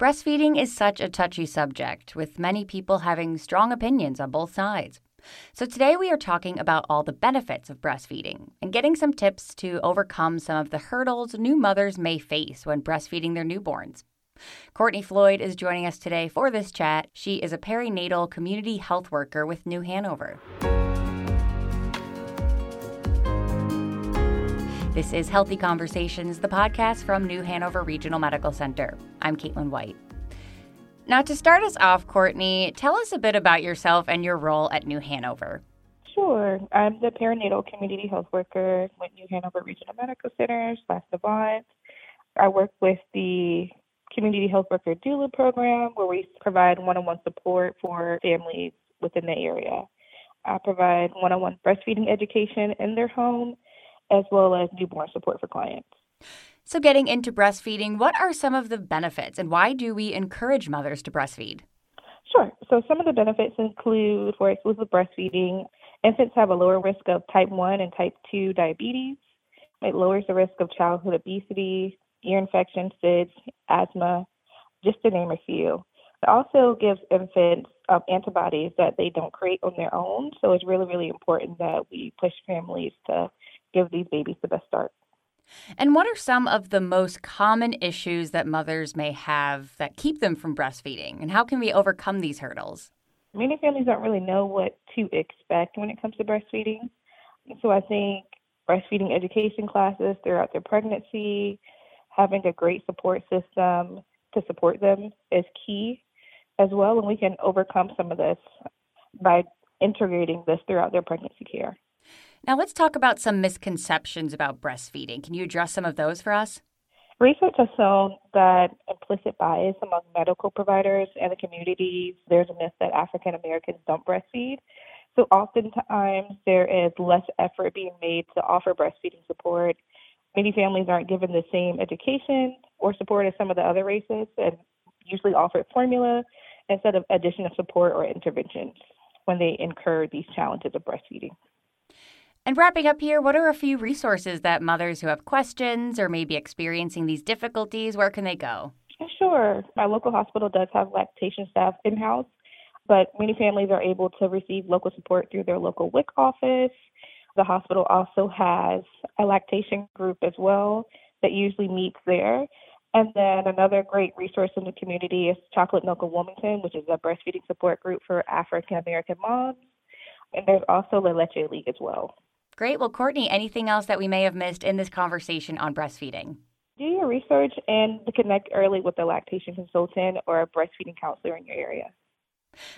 Breastfeeding is such a touchy subject, with many people having strong opinions on both sides. So, today we are talking about all the benefits of breastfeeding and getting some tips to overcome some of the hurdles new mothers may face when breastfeeding their newborns. Courtney Floyd is joining us today for this chat. She is a perinatal community health worker with New Hanover. This is Healthy Conversations, the podcast from New Hanover Regional Medical Center. I'm Caitlin White. Now, to start us off, Courtney, tell us a bit about yourself and your role at New Hanover. Sure. I'm the perinatal community health worker with New Hanover Regional Medical Center slash Novant. I work with the Community Health Worker Doula program where we provide one on one support for families within the area. I provide one on one breastfeeding education in their home as well as newborn support for clients. So, getting into breastfeeding, what are some of the benefits and why do we encourage mothers to breastfeed? Sure. So, some of the benefits include for exclusive breastfeeding, infants have a lower risk of type 1 and type 2 diabetes. It lowers the risk of childhood obesity, ear infections, SIDS, asthma, just to name a few. It also gives infants um, antibodies that they don't create on their own. So it's really, really important that we push families to give these babies the best start. And what are some of the most common issues that mothers may have that keep them from breastfeeding? And how can we overcome these hurdles? Many families don't really know what to expect when it comes to breastfeeding. So I think breastfeeding education classes throughout their pregnancy, having a great support system to support them is key as well. And we can overcome some of this by integrating this throughout their pregnancy care. Now, let's talk about some misconceptions about breastfeeding. Can you address some of those for us? Research has shown that implicit bias among medical providers and the communities, there's a myth that African Americans don't breastfeed. So oftentimes there is less effort being made to offer breastfeeding support. Many families aren't given the same education or support as some of the other races and usually offer formula instead of additional support or interventions when they incur these challenges of breastfeeding. And wrapping up here, what are a few resources that mothers who have questions or maybe experiencing these difficulties, where can they go? Sure. My local hospital does have lactation staff in house, but many families are able to receive local support through their local WIC office. The hospital also has a lactation group as well that usually meets there. And then another great resource in the community is Chocolate Milk of Wilmington, which is a breastfeeding support group for African American moms. And there's also La Leche League as well. Great. Well, Courtney, anything else that we may have missed in this conversation on breastfeeding? Do your research and connect early with a lactation consultant or a breastfeeding counselor in your area.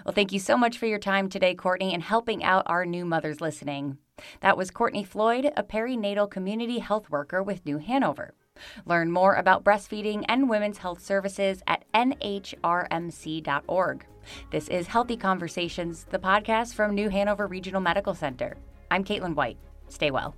Well, thank you so much for your time today, Courtney, and helping out our new mothers listening. That was Courtney Floyd, a perinatal community health worker with New Hanover. Learn more about breastfeeding and women's health services at nhrmc.org. This is Healthy Conversations, the podcast from New Hanover Regional Medical Center. I'm Caitlin White. Stay well.